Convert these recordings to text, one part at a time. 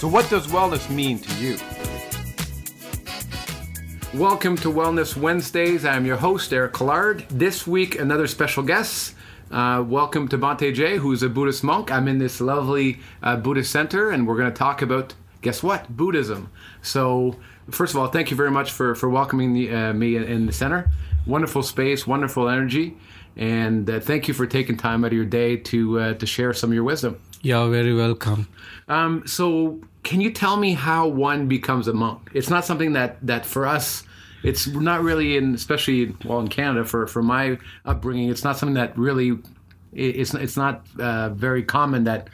So, what does wellness mean to you? Welcome to Wellness Wednesdays. I'm your host, Eric Collard. This week, another special guest. Uh, welcome to Bhante J, who's a Buddhist monk. I'm in this lovely uh, Buddhist center, and we're going to talk about, guess what? Buddhism. So, first of all, thank you very much for, for welcoming the, uh, me in the center. Wonderful space, wonderful energy, and uh, thank you for taking time out of your day to, uh, to share some of your wisdom. You're very welcome. Um, so, can you tell me how one becomes a monk? It's not something that, that for us, it's not really in, especially well in Canada for, for my upbringing, it's not something that really, it's it's not uh, very common that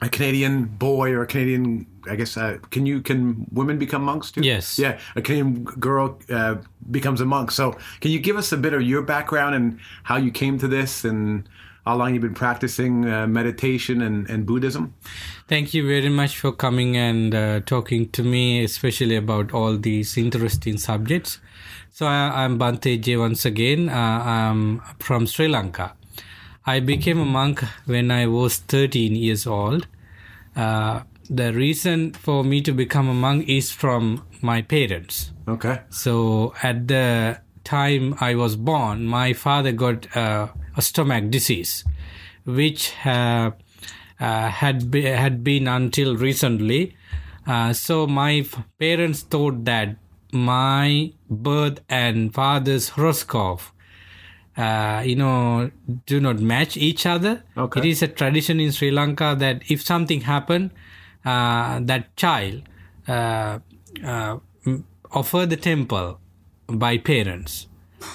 a Canadian boy or a Canadian, I guess, uh, can you can women become monks too? Yes. Yeah, a Canadian girl uh, becomes a monk. So, can you give us a bit of your background and how you came to this and how long you've been practicing uh, meditation and, and Buddhism? Thank you very much for coming and uh, talking to me, especially about all these interesting subjects. So I, am Bhante J once again. Uh, I'm from Sri Lanka. I became a monk when I was 13 years old. Uh, the reason for me to become a monk is from my parents. Okay. So at the time I was born, my father got uh, a stomach disease, which uh, uh, had be, had been until recently. Uh, so my f- parents thought that my birth and father's horoscope, uh, you know, do not match each other. Okay. It is a tradition in Sri Lanka that if something happened, uh, that child uh, offer the temple by parents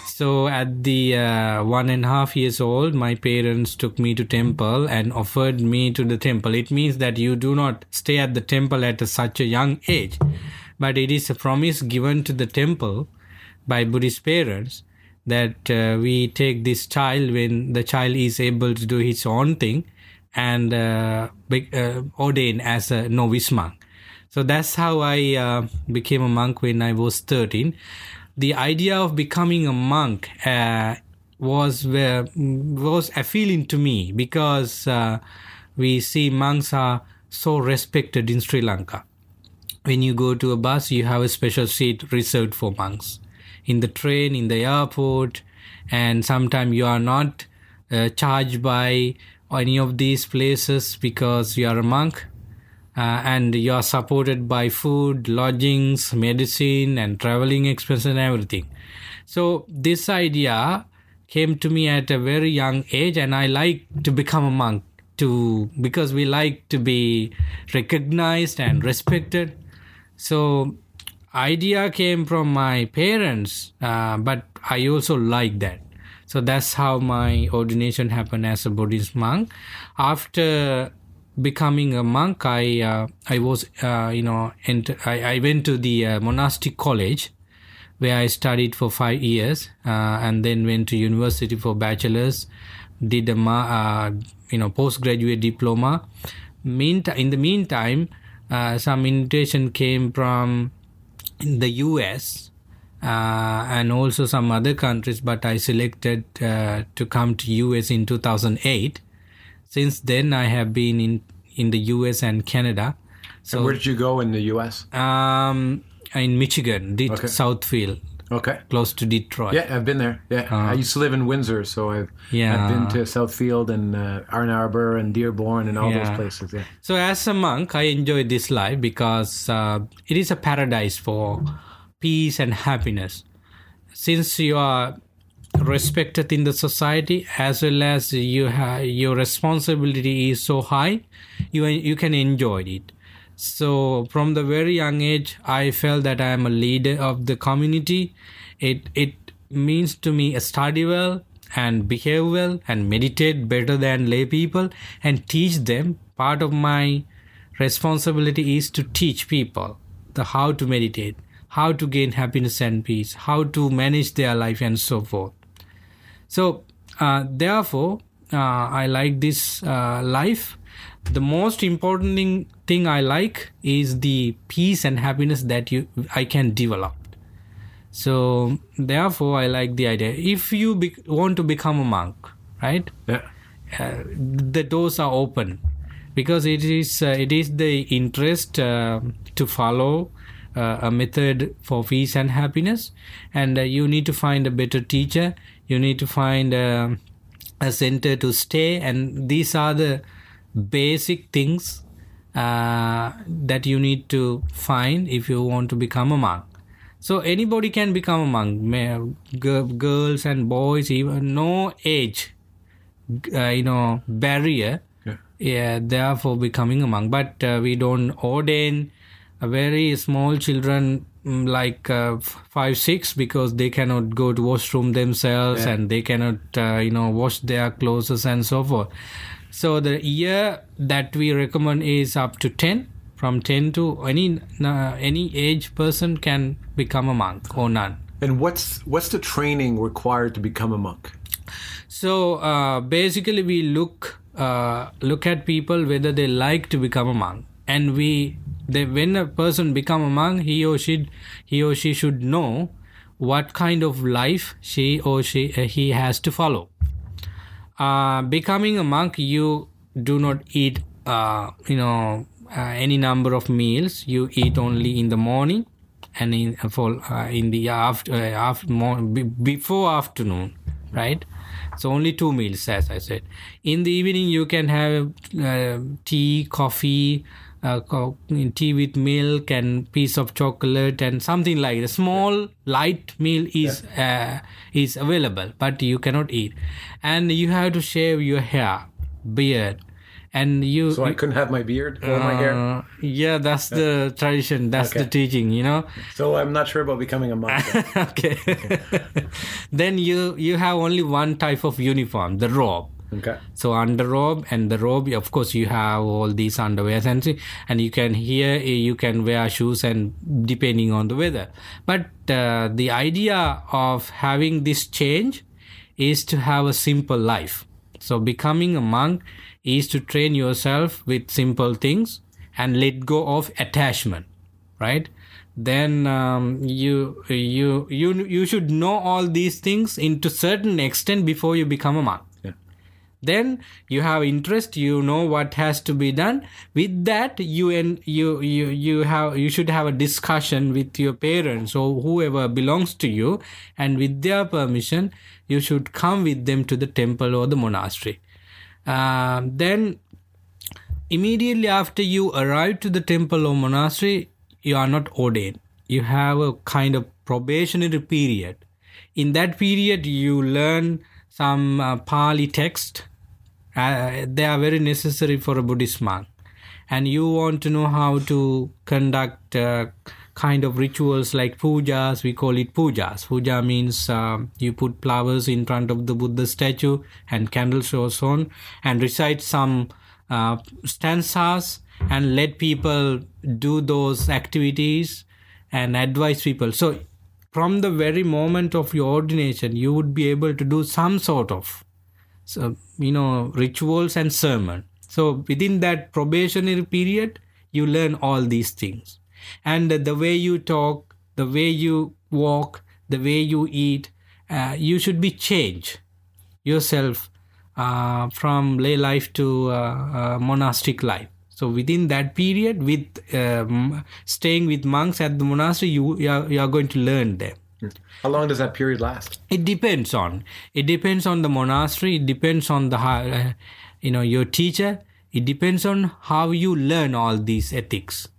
so at the uh, one and a half years old, my parents took me to temple and offered me to the temple. It means that you do not stay at the temple at a, such a young age, but it is a promise given to the temple by Buddhist parents that uh, we take this child when the child is able to do his own thing and uh, be, uh, ordain as a novice monk. So that's how I uh, became a monk when I was 13 the idea of becoming a monk uh, was uh, was appealing to me because uh, we see monks are so respected in Sri Lanka. When you go to a bus, you have a special seat reserved for monks. In the train, in the airport, and sometimes you are not uh, charged by any of these places because you are a monk and you are supported by food, lodgings, medicine, and traveling expenses and everything. So this idea came to me at a very young age, and I like to become a monk to because we like to be recognized and respected. So idea came from my parents, uh, but I also like that. So that's how my ordination happened as a Buddhist monk. After becoming a monk, I uh, I was uh, you know ent- I, I went to the uh, monastic college where I studied for five years uh, and then went to university for bachelor's, did a ma- uh, you know postgraduate diploma. Meantime, in the meantime, uh, some invitation came from the U.S. and also some other countries, but I selected to come to U.S. in 2008 since then i have been in in the us and canada so and where did you go in the us um in michigan Det- Okay. southfield Okay. close to detroit Yeah, I've been there. Yeah, I used to live in Windsor, so I've Yeah. I've been to Southfield and uh, Ann Arbor and Dearborn and all those places. Yeah. So, as a monk, I enjoy this life because uh, it is a paradise for peace and happiness. Since you are respected in the society as well as you have your responsibility is so high, you you can enjoy it. So, from the very young age, I felt that I am a leader of the community. It it means to me study well and behave well and meditate better than lay people and teach them. Part of my responsibility is to teach people the how to meditate, how to gain happiness and peace, how to manage their life and so forth. So, uh, therefore, uh, I like this uh, life. The most important thing, thing I like is the peace and happiness that you I can develop. So, therefore, I like the idea. If you be- want to become a monk, right? Yeah. uh, the doors are open because it is uh, it is the interest uh, to follow uh, a method for peace and happiness and uh, you need to find a better teacher you need to find um a center to stay. And these are the basic things uh, that you need to find if you want to become a monk. So anybody can become a monk. Girls and boys even no age uh, you know barrier Yeah. yeah therefore becoming a monk. But uh, we don't ordain a very small children like uh, five six because they cannot go to washroom themselves Yeah. and they cannot uh, you know wash their clothes and so forth so the year that we recommend is up to 10 from 10 to any uh, any age person can become a monk or nun And what's what's the training required to become a monk? So uh, basically, we look uh, look at people whether they like to become a monk, and we they, when a person become a monk, he or she he or she should know what kind of life she or she uh, he has to follow. Uh, becoming a monk, you do not eat uh, you know uh, any number of meals. You eat only in the morning and in for uh, in the after uh, after before afternoon, right? So only two meals, as I said. In the evening, you can have uh, tea, coffee, uh, co- tea with milk and piece of chocolate and something like a small light meal is uh, is available, but you cannot eat, and you have to shave your hair, beard, and you. So I couldn't have my beard or my hair. uh, yeah, that's the tradition. That's the teaching. You know. So I'm not sure about becoming a monk. then. okay. then you you have only one type of uniform, the robe. okay. So under robe and the robe, of course, you have all these underwears and see- and you can here eh, you can wear shoes and depending on the weather. But uh, the idea of having this change is to have a simple life. So becoming a monk is to train yourself with simple things and let go of attachment, right? Then um, you you you you should know all these things into certain extent before you become a monk Yeah. then you have interest you know what has to be done with that you and you you you have you should have a discussion with your parents or whoever belongs to you and with their permission you should come with them to the temple or the monastery um, then immediately after you arrive to the temple or monastery you are not ordained. You have a kind of probationary period. In that period you learn some uh, pali text. Uh, they are very necessary for a buddhist monk. And you want to know how to conduct uh, kind of rituals like pujas we call it pujas. Puja means um, you put flowers in front of the buddha statue and candles or so on and recite some uh, stanzas and let people do those activities and advise people. So from the very moment of your ordination you would be able to do some sort of so you know rituals and sermon. So within that probationary period you learn all these things and the way you talk the way you walk the way you eat uh, you should be changed yourself uh, from lay life to uh, uh, monastic life. So within that period with um, staying with monks at the monastery you, you, are, you are going to learn them. How long does that period last? it depends on it depends on the monastery it depends on the uh, you know your teacher it depends on how you learn all these ethics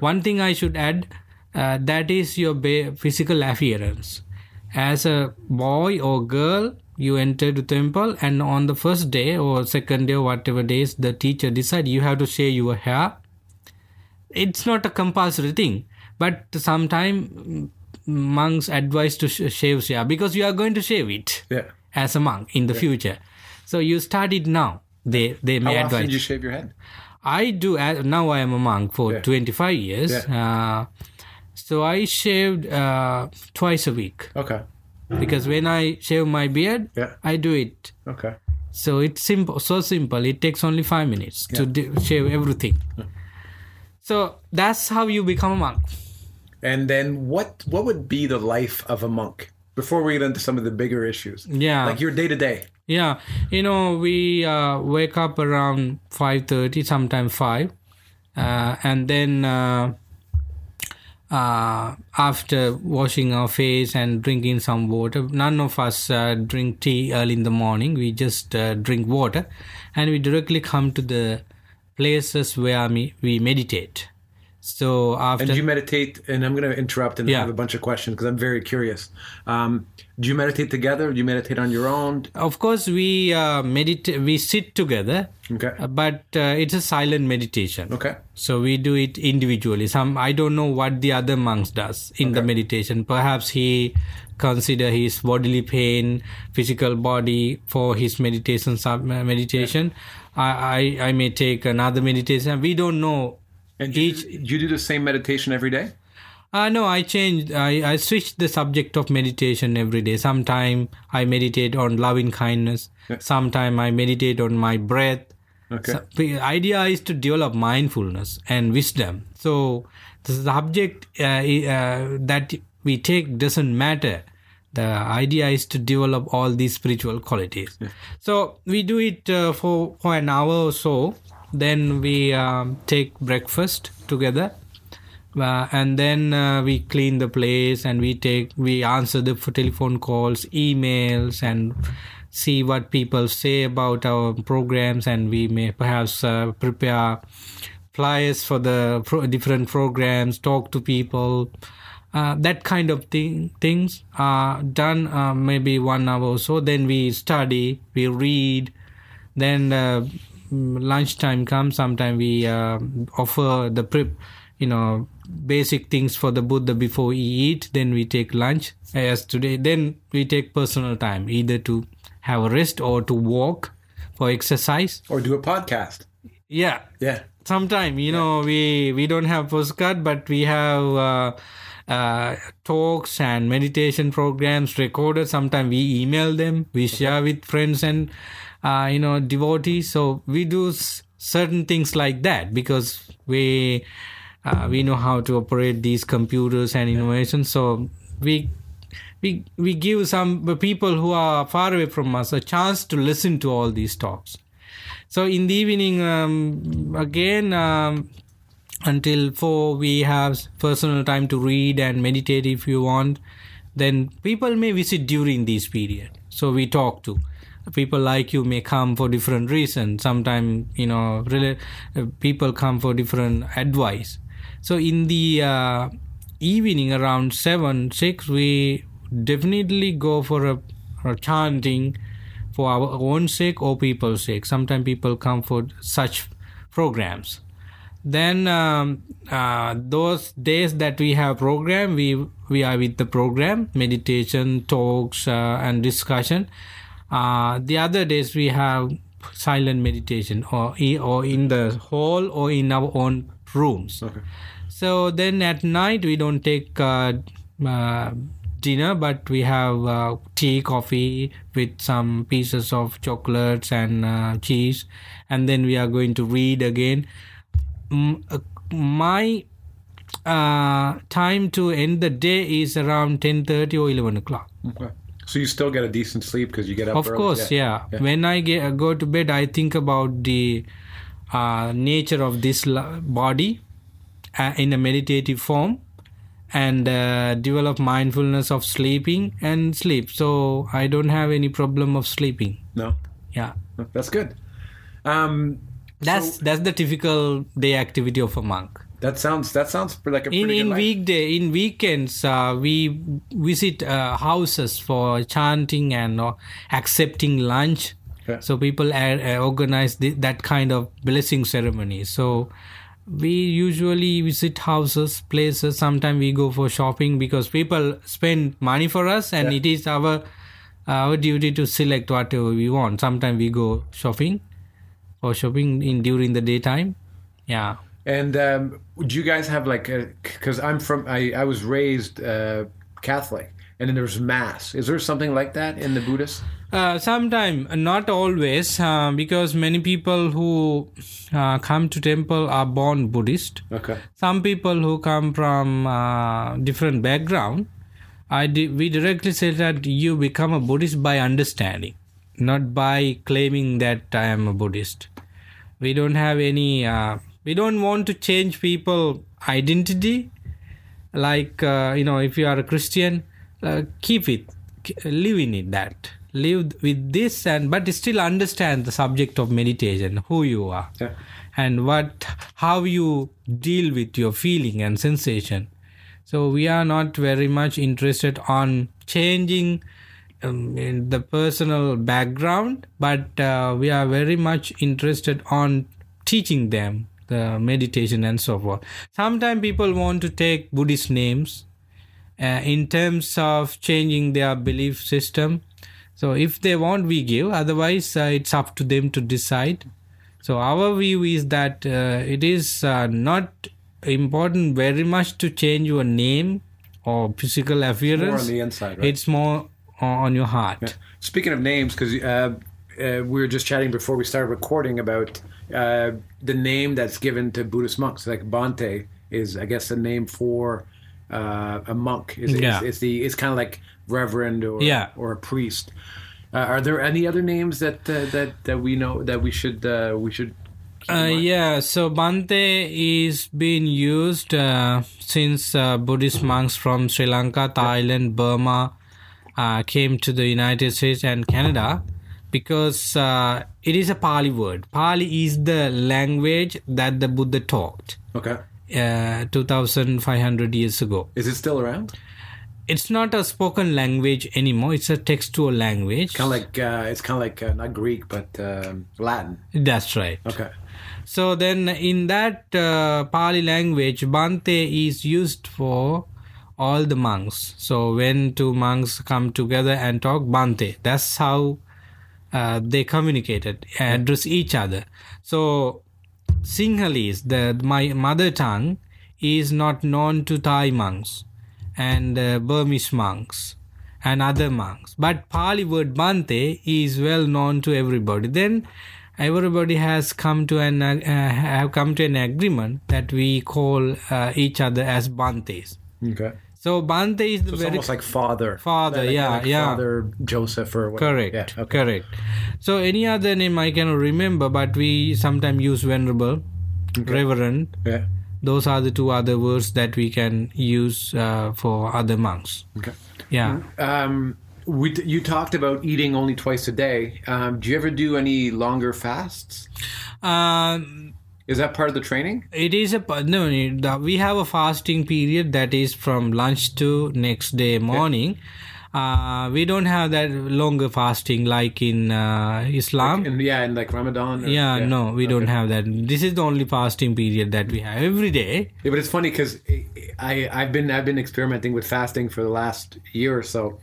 one thing i should add uh, that is your ba- physical appearance. As a boy or girl you enter the temple and on the first day or second day or whatever days the teacher decide you have to shave your hair it's not a compulsory thing. But sometimes monks advise to sh- shave hair because you are going to shave it Yeah. as a monk in the future. So you start it now. They they may How often advise. do you shave your head? I do now i am a monk for Yeah. 25 years uh, so i shaved uh, twice a week. Okay. because when i shave my beard Yeah. i do it. Okay. so it's simple so simple. It takes only five minutes to d- shave everything. So that's how you become a monk. And then what what would be the life of a monk before we get into some of the bigger issues. Yeah. Like your day to day. Yeah, you know, we uh, wake up around five thirty, sometimes five, uh, and then uh, uh, after washing our face and drinking some water, none of us uh, drink tea early in the morning. We just uh, drink water, and we directly come to the places where we, we meditate. So after And you meditate, and I'm going to interrupt and Yeah. have a bunch of questions because I'm very curious. Um, do you meditate together? Do you meditate on your own? of course we uh, meditate, we sit together, Okay. uh, but uh, it's a silent meditation. Okay. So we do it individually. Some I don't know what the other monks does in the meditation. Perhaps he consider his bodily pain, physical body for his meditation. Sub meditation. I, I I may take another meditation. We don't know. And do you, Each- do you do the same meditation every day? Uh, no, I changed. I, I switched the subject of meditation every day. Sometime I meditate on loving kindness. Sometime I meditate on my breath. Okay. So, the idea is to develop mindfulness and wisdom. So the subject uh, uh, that we take doesn't matter. The idea is to develop all these spiritual qualities. So we do it uh, for for an hour or so. Then we um, take breakfast together. Uh, and then uh, we clean the place and we take we answer the telephone calls emails and see what people say about our programs. And we may perhaps uh, prepare flyers for the pro- different programs talk to people uh, that kind of thing things are done uh, maybe one hour or so. Then we study we read. Then uh, lunchtime comes sometime we uh, offer the prep you know basic things for the buddha before we eat then we take lunch. As today then we take personal time either to have a rest or to walk for exercise. Or do a podcast? yeah. Yeah. sometime you know we we don't have postcard but we have uh, uh, talks and meditation programs recorded. Sometimes we email them we share with friends and uh, you know devotees. So we do s- certain things like that because we uh, we know how to operate these computers and innovations so we we we give some people who are far away from us a chance to listen to all these talks. So in the evening um, again um, until 4 we have personal time to read and meditate if you want. Then people may visit during this period. So we talk to people like you may come for different reasons sometimes you know really, uh, people come for different advice so in the uh, evening around 7 6 we definitely go for a, a chanting for our own sake or people's sake. Sometimes people come for such programs. Then um, uh, those days that we have program, we we are with the program, meditation, talks, uh, and discussion. Uh, the other days we have silent meditation, or or in the hall or in our own rooms. Okay. So then at night we don't take uh, uh, dinner, but we have uh, tea, coffee with some pieces of chocolates and uh, cheese, and then we are going to read again. Uh, my uh, time to end the day is around ten thirty or eleven o'clock. Okay. So you still get a decent sleep because you get up Of early? course, yeah. When I get, go to bed, I think about the uh, nature of this body uh, in a meditative form and uh, develop mindfulness of sleeping and sleep. So I don't have any problem of sleeping. No. Yeah. That's good. Um, That's that's the typical day activity of a monk. That sounds that sounds like a pretty in good in weekday in weekends uh, we visit uh, houses for chanting and uh, accepting lunch. So people uh, organize that kind of blessing ceremony. So we usually visit houses places. Sometimes we go for shopping because people spend money for us and Yeah. it is our our duty to select whatever we want. Sometimes we go shopping or shopping in during the daytime. Yeah And um, do you guys have like? Because I'm from, I I was raised uh, Catholic, and then there's mass. Is there something like that in the Buddhist? Uh, sometime, not always, uh, because many people who uh, come to temple are born Buddhist. Okay. Some people who come from uh, different background I di- we directly say that you become a Buddhist by understanding, not by claiming that I am a Buddhist. We don't have any. We don't want to change people identity. Like uh, you know, if you are a Christian, uh, keep it, live in it. That live with this, and but still understand the subject of meditation, who you are Yeah. and what how you deal with your feeling and sensation so we are not very much interested on changing um, in the personal background but uh, we are very much interested on teaching them the meditation and so forth sometimes people want to take buddhist names uh, in terms of changing their belief system so if they want we give otherwise uh, it's up to them to decide so our view is that uh, it is uh, not important very much to change your name or physical More appearance. on the inside, right? It's more on your heart. Speaking of names, because uh, uh, we were just chatting before we started recording about uh, the name that's given to Buddhist monks. Like Bhante is, I guess, a name for uh, a monk. Is, is- Yeah. it's the it's kind of like reverend or Yeah. or a priest. Uh, are there any other names that uh, that that we know that we should uh, we should? Uh, yeah, so Bhante is being used uh, since uh, Buddhist monks from Sri Lanka, Thailand, Burma uh, came to the United States and Canada because uh, it is a Pali word. Pali is the language that the Buddha taught Okay. uh, 2500 years ago. Is it still around? It's not a spoken language anymore, it's a textual language. Kind of like uh, it's kind of like uh, not Greek but um, Latin. That's right. Okay. So then, in that uh, Pali language, Bhante is used for all the monks. So when two monks come together and talk Bhante, that's how uh, they communicated, address each other. So Sinhalese, the my mother tongue, is not known to Thai monks and uh, Burmese monks and other monks. But Pali word Bhante is well known to everybody. Then everybody has come to an uh, have come to an agreement that we call uh, each other as Bhantes. Okay. So Bhante is the It's very almost like father. Father, Like- yeah, like yeah. Father Joseph or whatever. correct, Yeah. Okay. correct. So any other name I cannot remember, but we sometimes use venerable, reverend. Yeah. Those are the two other words that we can use uh, for other monks. Okay. Yeah. Um, we, you talked about eating only twice a day. Um, do you ever do any longer fasts? Um, Is that part of the training? it is a no. We have a fasting period that is from lunch to next day morning. Uh, we don't have that longer fasting like in uh, Islam. And yeah, and like Ramadan. or- yeah, no, we don't have that. This is the only fasting period that we have every day. Yeah, but it's funny because I I've been I've been experimenting with fasting for the last year or so.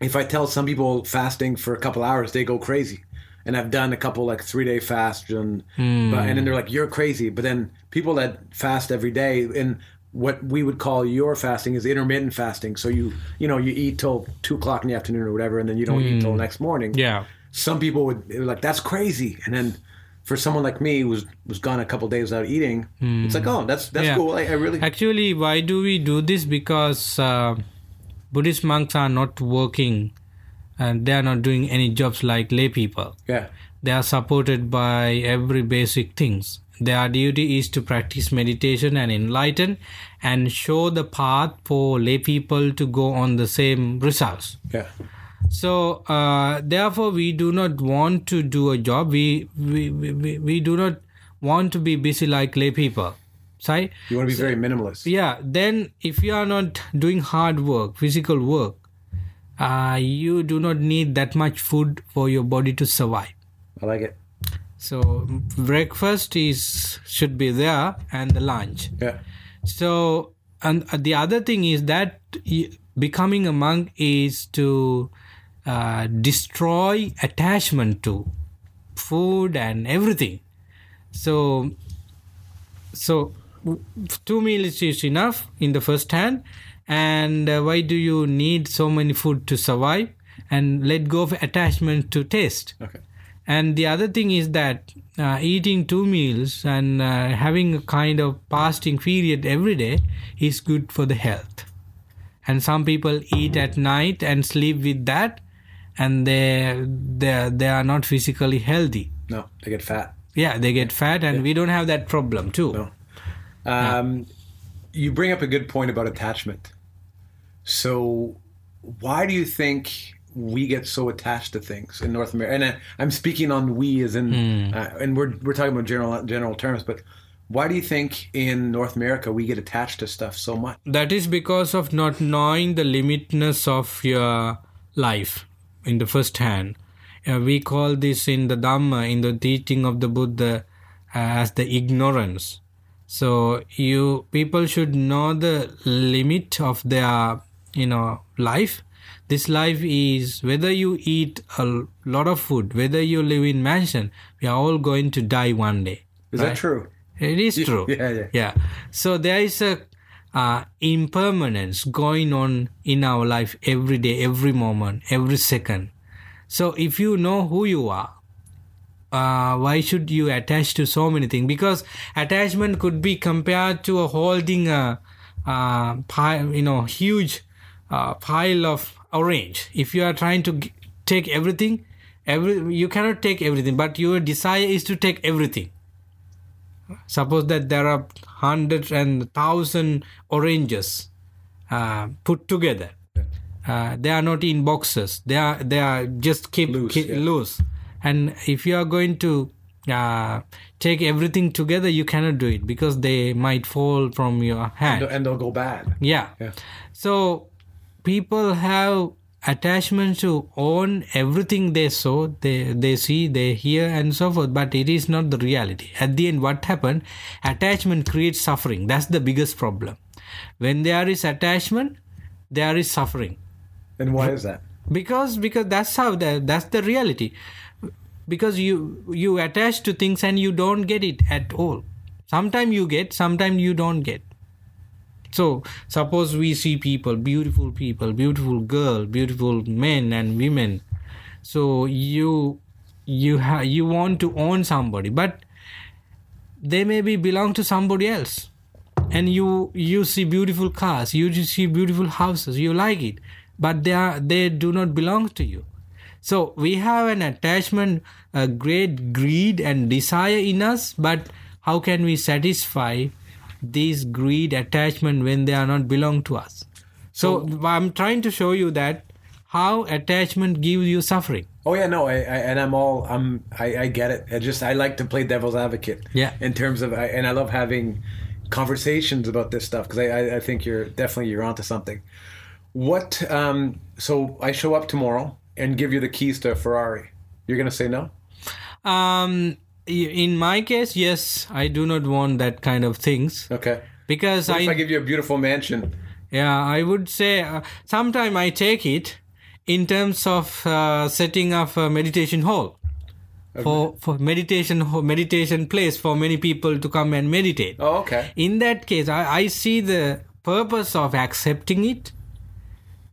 If I tell some people fasting for a couple hours, they go crazy. And I've done a couple like three day fasts, and hmm. but, and then they're like, "You're crazy." But then people that fast every day, and what we would call your fasting is intermittent fasting. So you you know you eat till two o'clock in the afternoon or whatever, and then you don't eat till hmm. next morning Yeah. some people would like that's crazy and then for someone like me who was was gone a couple days without eating hmm. it's like oh that's that's Yeah. cool I, I really Actually, why do we do this? Because uh, Buddhist monks are not working and they are not doing any jobs like lay people. yeah They are supported by every basic things. Their duty is to practice meditation and enlighten and show the path for lay people to go on the same results. yeah So uh, therefore, we do not want to do a job. We we, we, we- do not want to be busy like lay people. Right? you want to be very minimalist yeah then if you are not doing hard work physical work uh, you do not need that much food for your body to survive. I like it. So breakfast is should be there and the lunch. Yeah. So and the other thing is that becoming a monk is to uh, destroy attachment to food and everything. So so two meals is enough in the first hand and uh, why do you need so many food to survive? And let go of attachment to taste. Okay. And the other thing is that uh, eating two meals and uh, having a kind of fasting period every day is good for the health. And some people eat at night and sleep with that and they they they are not physically healthy. No, they get fat. yeah they get fat and we don't have that problem too. No. Um, You bring up a good point about attachment. So, why do you think we get so attached to things in North America? And I, I'm speaking on we as in, uh, and we're we're talking about general general terms, but why do you think in North America we get attached to stuff so much? that is because of not knowing the limitness of your life in the first hand Uh, we call this in the dhamma in the teaching of the buddha uh, as the ignorance so you people should know the limit of their you know life this life is whether you eat a lot of food whether you live in mansion we are all going to die one day Is that true? it is true. yeah, yeah. Yeah. So there is a uh, impermanence going on in our life every day, every moment, every second. So if you know who you are, uh, why should you attach to so many things? Because attachment could be compared to a holding a, uh pile, you know, huge uh, pile of orange. If you are trying to g- take everything, every you cannot take everything, but your desire is to take everything suppose that there are hundreds and thousand oranges uh, put together uh, they are not in boxes they are they are just keep Loose, keep yeah. loose and if you are going to uh, take everything together you cannot do it because they might fall from your hand And they'll go bad. yeah. Yeah. So people have attachment to own everything they saw, they they see, they hear, and so forth. But it is not the reality. At the end, what happened? Attachment creates suffering. That's the biggest problem. When there is attachment, there is suffering And why is that? Because because that's how the, that's the reality. Because you you attach to things and you don't get it at all. Sometimes you get sometimes you don't get. So suppose we see people beautiful people beautiful girl beautiful men and women. So you you ha- you want to own somebody but they maybe belong to somebody else. And you you see beautiful cars you see beautiful houses you like it but they are they do not belong to you so we have an attachment a great greed and desire in us but how can we satisfy this greed attachment when they are not belong to us so i'm trying to show you that how attachment gives you suffering Oh yeah, no, I, I and I'm all I'm I, I get it. I just I like to play devil's advocate. Yeah. In terms of I, and I love having conversations about this stuff because I, I I think you're definitely you're onto something. What um so I show up tomorrow and give you the keys to a Ferrari. You're gonna say no? um in my case yes i do not want that kind of things Okay. because What I, if I give you a beautiful mansion? yeah i would say uh, sometime i take it in terms of uh, setting up a meditation hall for for meditation meditation place for many people to come and meditate Oh, okay. in that case I, I see the purpose of accepting it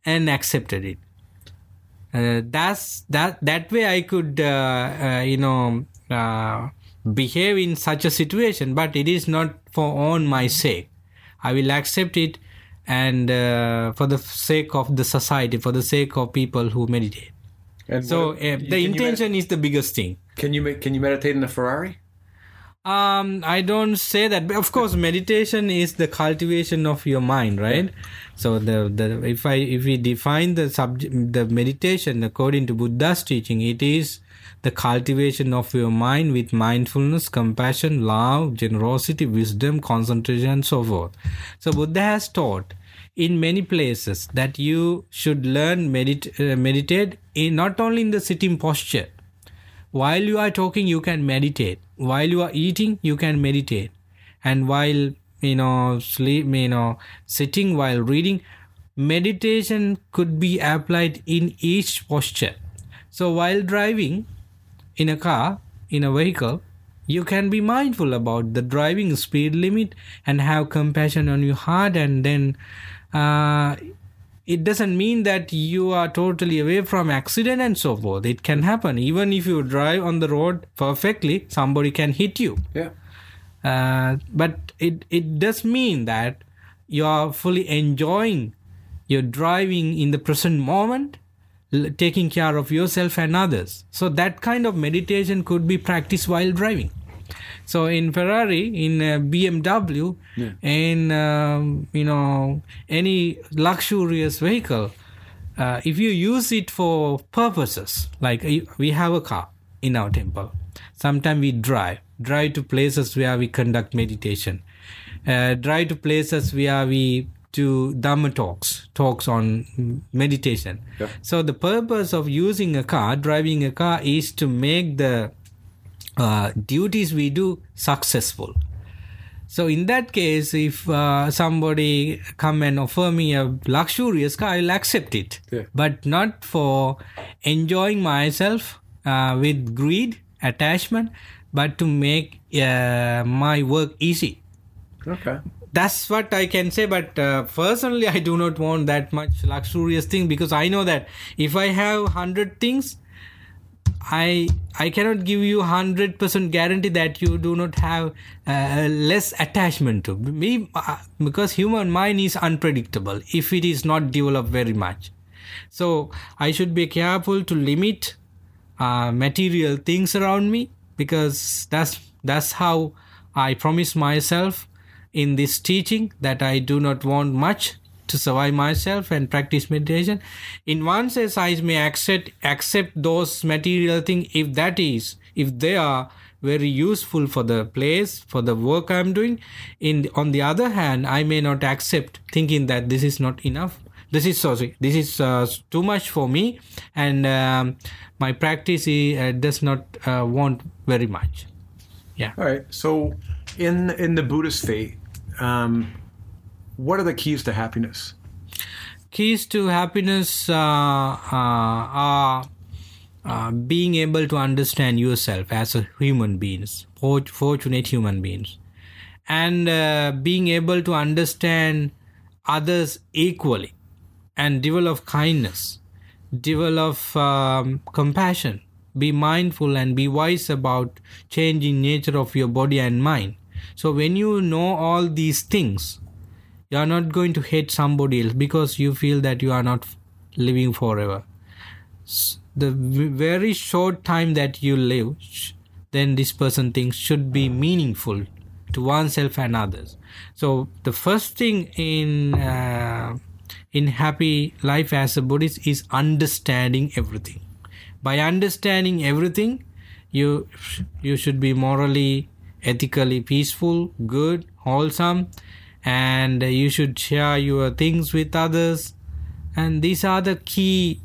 and accepted it. Uh, that's that that way i could uh, uh, you know uh, behave in such a situation but it is not for on my sake. I will accept it and uh, for the sake of the society for the sake of people who meditate. And so uh, the you med- intention is the biggest thing. Can you can you meditate in a Ferrari? Um i don't say that but of course meditation is the cultivation of your mind right? So the the if i if we define the subject the meditation according to buddha's teaching it is the cultivation of your mind with mindfulness compassion love generosity wisdom concentration and so forth. So buddha has taught in many places that you should learn medit- uh, meditate in not only in the sitting posture while you are talking you can meditate. While you are eating you can meditate. And while you know sleep you know sitting while reading meditation could be applied in each posture. So while driving in a car in a vehicle you can be mindful about the driving speed limit and have compassion on your heart and then uh, it doesn't mean that you are totally away from accident and so forth. It can happen. Even if you drive on the road perfectly somebody can hit you. Yeah. uh, but it it does mean that you are fully enjoying you're driving in the present moment taking care of yourself and others. So that kind of meditation could be practiced while driving so in ferrari in uh, bmw in um, you know any luxurious vehicle uh, if you use it for purposes like uh, we have a car in our temple. Sometimes we drive drive to places where we conduct meditation uh, drive to places where we do dhamma talks talks on meditation. Yeah. so the purpose of using a car driving a car is to make the uh, duties we do successful so in that case, if uh, somebody come and offer me a luxurious car, I'll accept it. Yeah. But not for enjoying myself uh, with greed, attachment, but to make uh, my work easy. Okay. That's what I can say. But uh, personally, I do not want that much luxurious thing because I know that if I have hundred things, I I cannot give you hundred percent guarantee that you do not have uh, less attachment to me uh, because human mind is unpredictable if it is not developed very much. So I should be careful to limit uh, material things around me because that's that's how I promise myself in this teaching that I do not want much to survive myself and practice meditation. In one sense, I may accept accept those material things if that is if they are very useful for the place for the work I'm doing. In on the other hand, I may not accept thinking that this is not enough. This is sorry. This is uh, too much for me, and um, my practice uh, does not uh, want very much. Yeah. All right. So, in in the Buddhist faith, um, what are the keys to happiness? keys to happiness uh, uh, are uh, being able to understand yourself as a human beings fortunate human beings. And uh, being able to understand others equally and develop kindness develop um, compassion. Be mindful and be wise about changing nature of your body and mind. So when you know all these things you are not going to hate somebody else because you feel that you are not living forever. The very short time that you live then this person thinks should be meaningful to oneself and others. So the first thing in uh, in happy life as a buddhist is understanding everything. By understanding everything you you should be morally ethically peaceful good wholesome and you should share your things with others and these are the key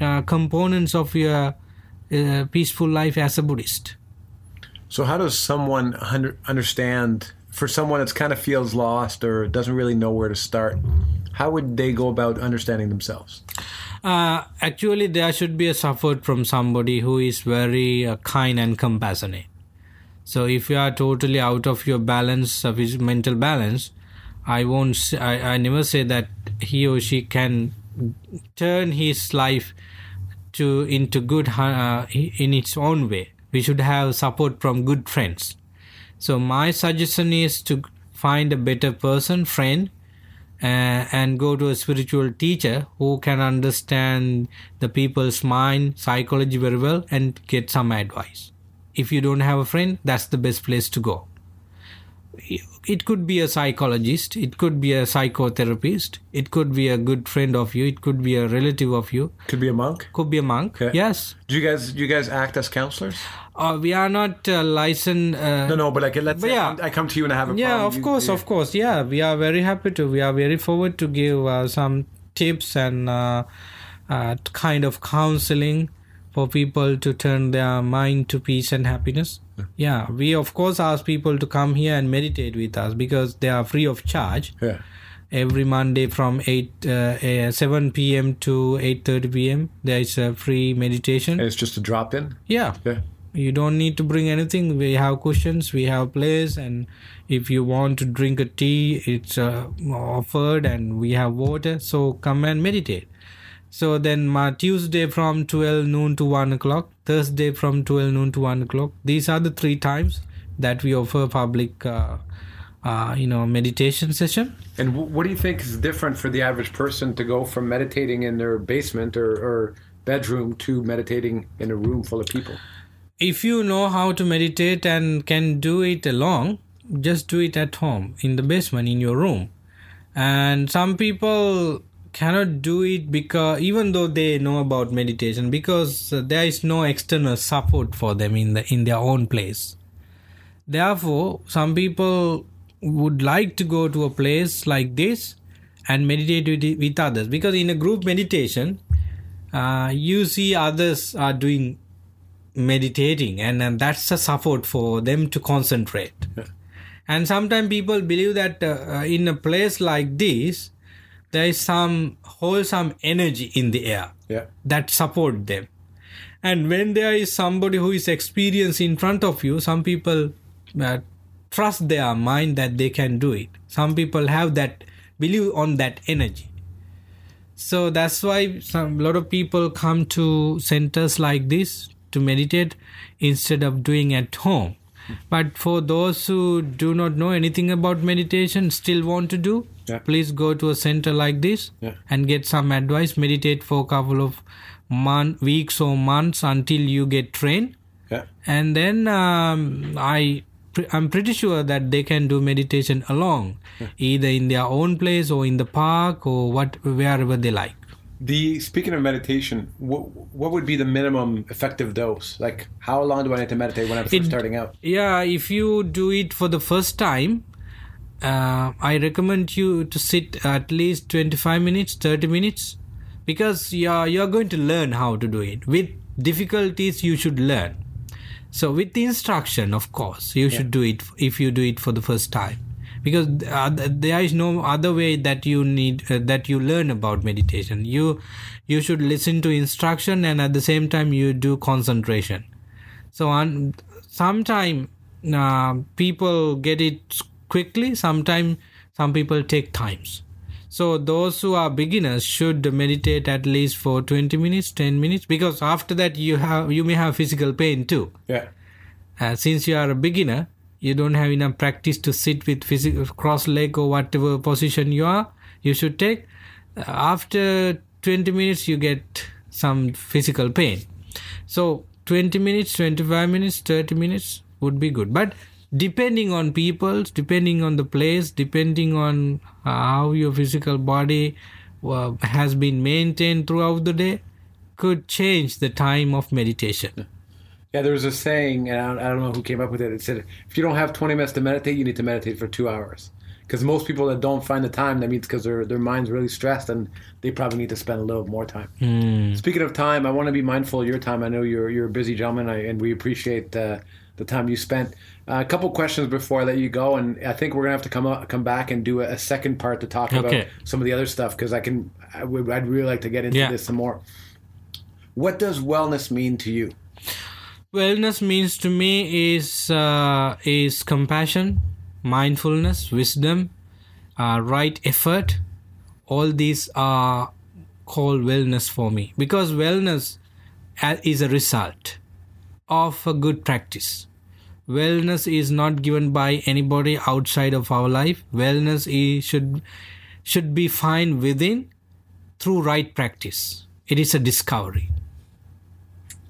uh, components of your uh, peaceful life as a buddhist So, how does someone under, understand? For someone that kind of feels lost or doesn't really know where to start, how would they go about understanding themselves? uh, actually there should be a support from somebody who is very uh, kind and compassionate so if you are totally out of your balance of his mental balance i won't I, I never say that he or she can turn his life to into good uh, in its own way. We should have support from good friends. So my suggestion is to find a better person friend uh, and go to a spiritual teacher who can understand the people's mind psychology very well and get some advice. If you don't have a friend that's the best place to go it could be a psychologist it could be a psychotherapist it could be a good friend of you it could be a relative of you Could be a monk. could be a monk Okay. yes Do you guys do you guys act as counselors? uh, we are not uh, licensed uh, No, no. But like, let's But say yeah. I come to you and I have a problem. yeah problem. of course you- of course yeah we are very happy to we are very forward to give uh, some tips and uh, uh, kind of counseling for people to turn their mind to peace and happiness yeah we of course ask people to come here and meditate with us because they are free of charge Yeah. every monday from 8 uh, uh, 7 p.m to 8.30 p.m there is a free meditation And it's just a drop in. yeah Yeah. you don't need to bring anything we have cushions we have place and if you want to drink a tea it's uh, offered and we have water so come and meditate so then my tuesday from 12 noon to 1 o'clock thursday from 12 noon to 1 o'clock these are the three times that we offer public uh, uh, you know meditation session. And w- what do you think is different for the average person to go from meditating in their basement or, or bedroom to meditating in a room full of people? If you know how to meditate and can do it alone, just do it at home in the basement in your room. And some people cannot do it because even though they know about meditation because there is no external support for them in the in their own place. Therefore some people would like to go to a place like this and meditate with, with others. Because in a group meditation uh, you see others are doing meditating and, and that's a support for them to concentrate. Yeah. and sometimes people believe that uh, in a place like this there is some wholesome energy in the air yeah. that support them. And when there is somebody who is experienced in front of you some people uh, trust their mind that they can do it. Some people have that believe on that energy. So that's why some lot of people come to centers like this to meditate instead of doing at home but for those who do not know anything about meditation still want to do yeah. please go to a center like this yeah. and get some advice meditate for a couple of month, weeks or months until you get trained yeah. and then um, i i'm pretty sure that they can do meditation along yeah. either in their own place or in the park or what wherever they like the speaking of meditation, what what would be the minimum effective dose? Like, how long do I need to meditate when I'm It- starting out? yeah if you do it for the first time uh, i recommend you to sit at least 25 minutes 30 minutes because you're you're going to learn how to do it with difficulties you should learn so with the instruction of course you should do it if you do it for the first time because uh, there is no other way that you need uh, that you learn about meditation. You you should listen to instruction and at the same time you do concentration. So on sometime uh, people get it quickly sometime some people take times. So those who are beginners should meditate at least for 20 minutes 10 minutes because after that you have you may have physical pain too. Yeah, uh, since you are a beginner you don't have enough practice to sit with physical cross leg or whatever position you are you should take. After 20 minutes you get some physical pain. So 20 minutes 25 minutes 30 minutes would be good. But depending on people depending on the place depending on uh, how your physical body uh, has been maintained throughout the day could change the time of meditation yeah. There was a saying, and I don't, I don't know who came up with it. It said, if you don't have 20 minutes to meditate, you need to meditate for two hours. Because most people that don't find the time, that means because their their mind's really stressed, and they probably need to spend a little more time. Speaking of time, I want to be mindful of your time. I know you're you're a busy gentleman, I, and we appreciate uh, the time you spent. Uh, a couple questions before I let you go, and I think we're gonna have to come up, come back and do a, a second part to talk about some of the other stuff because I can I would I'd really like to get into Yeah. this some more. What does wellness mean to you? Wellness means to me is uh, is compassion mindfulness wisdom uh, right effort. All these are called wellness for me because wellness uh, is a result of a good practice. Wellness is not given by anybody outside of our life. Wellness is, should should be found within through right practice. It is a discovery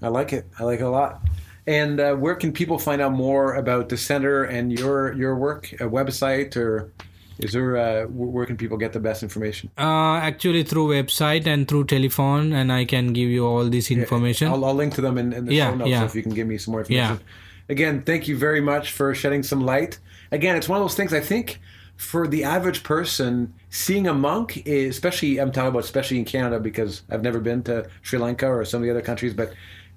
I like it. I like it a lot. And uh, where can people find out more about the center and your your work? A website or is there? Uh, where can people get the best information? Uh, actually, through website and through telephone, and I can give you all this information. I'll, I'll link to them in, in the Yeah, show notes yeah. so if you can give me some more information. Again, thank you very much for shedding some light. Again, it's one of those things I think for the average person, seeing a monk, is, especially I'm talking about especially in Canada because I've never been to Sri Lanka or some of the other countries, but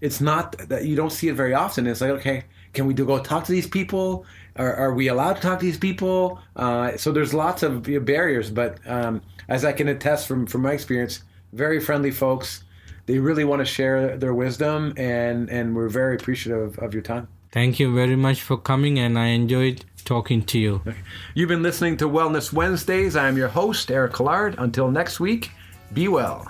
it's not that you don't see it very often. It's like, okay, can we do go talk to these people? Are, are we allowed to talk to these people? Uh, so there's lots of barriers, but um, as I can attest from from my experience, very friendly folks. They really want to share their wisdom, and and we're very appreciative of your time. Thank you very much for coming, and I enjoyed talking to you. You've been listening to Wellness Wednesdays. I am your host, Eric Collard. Until next week, be well.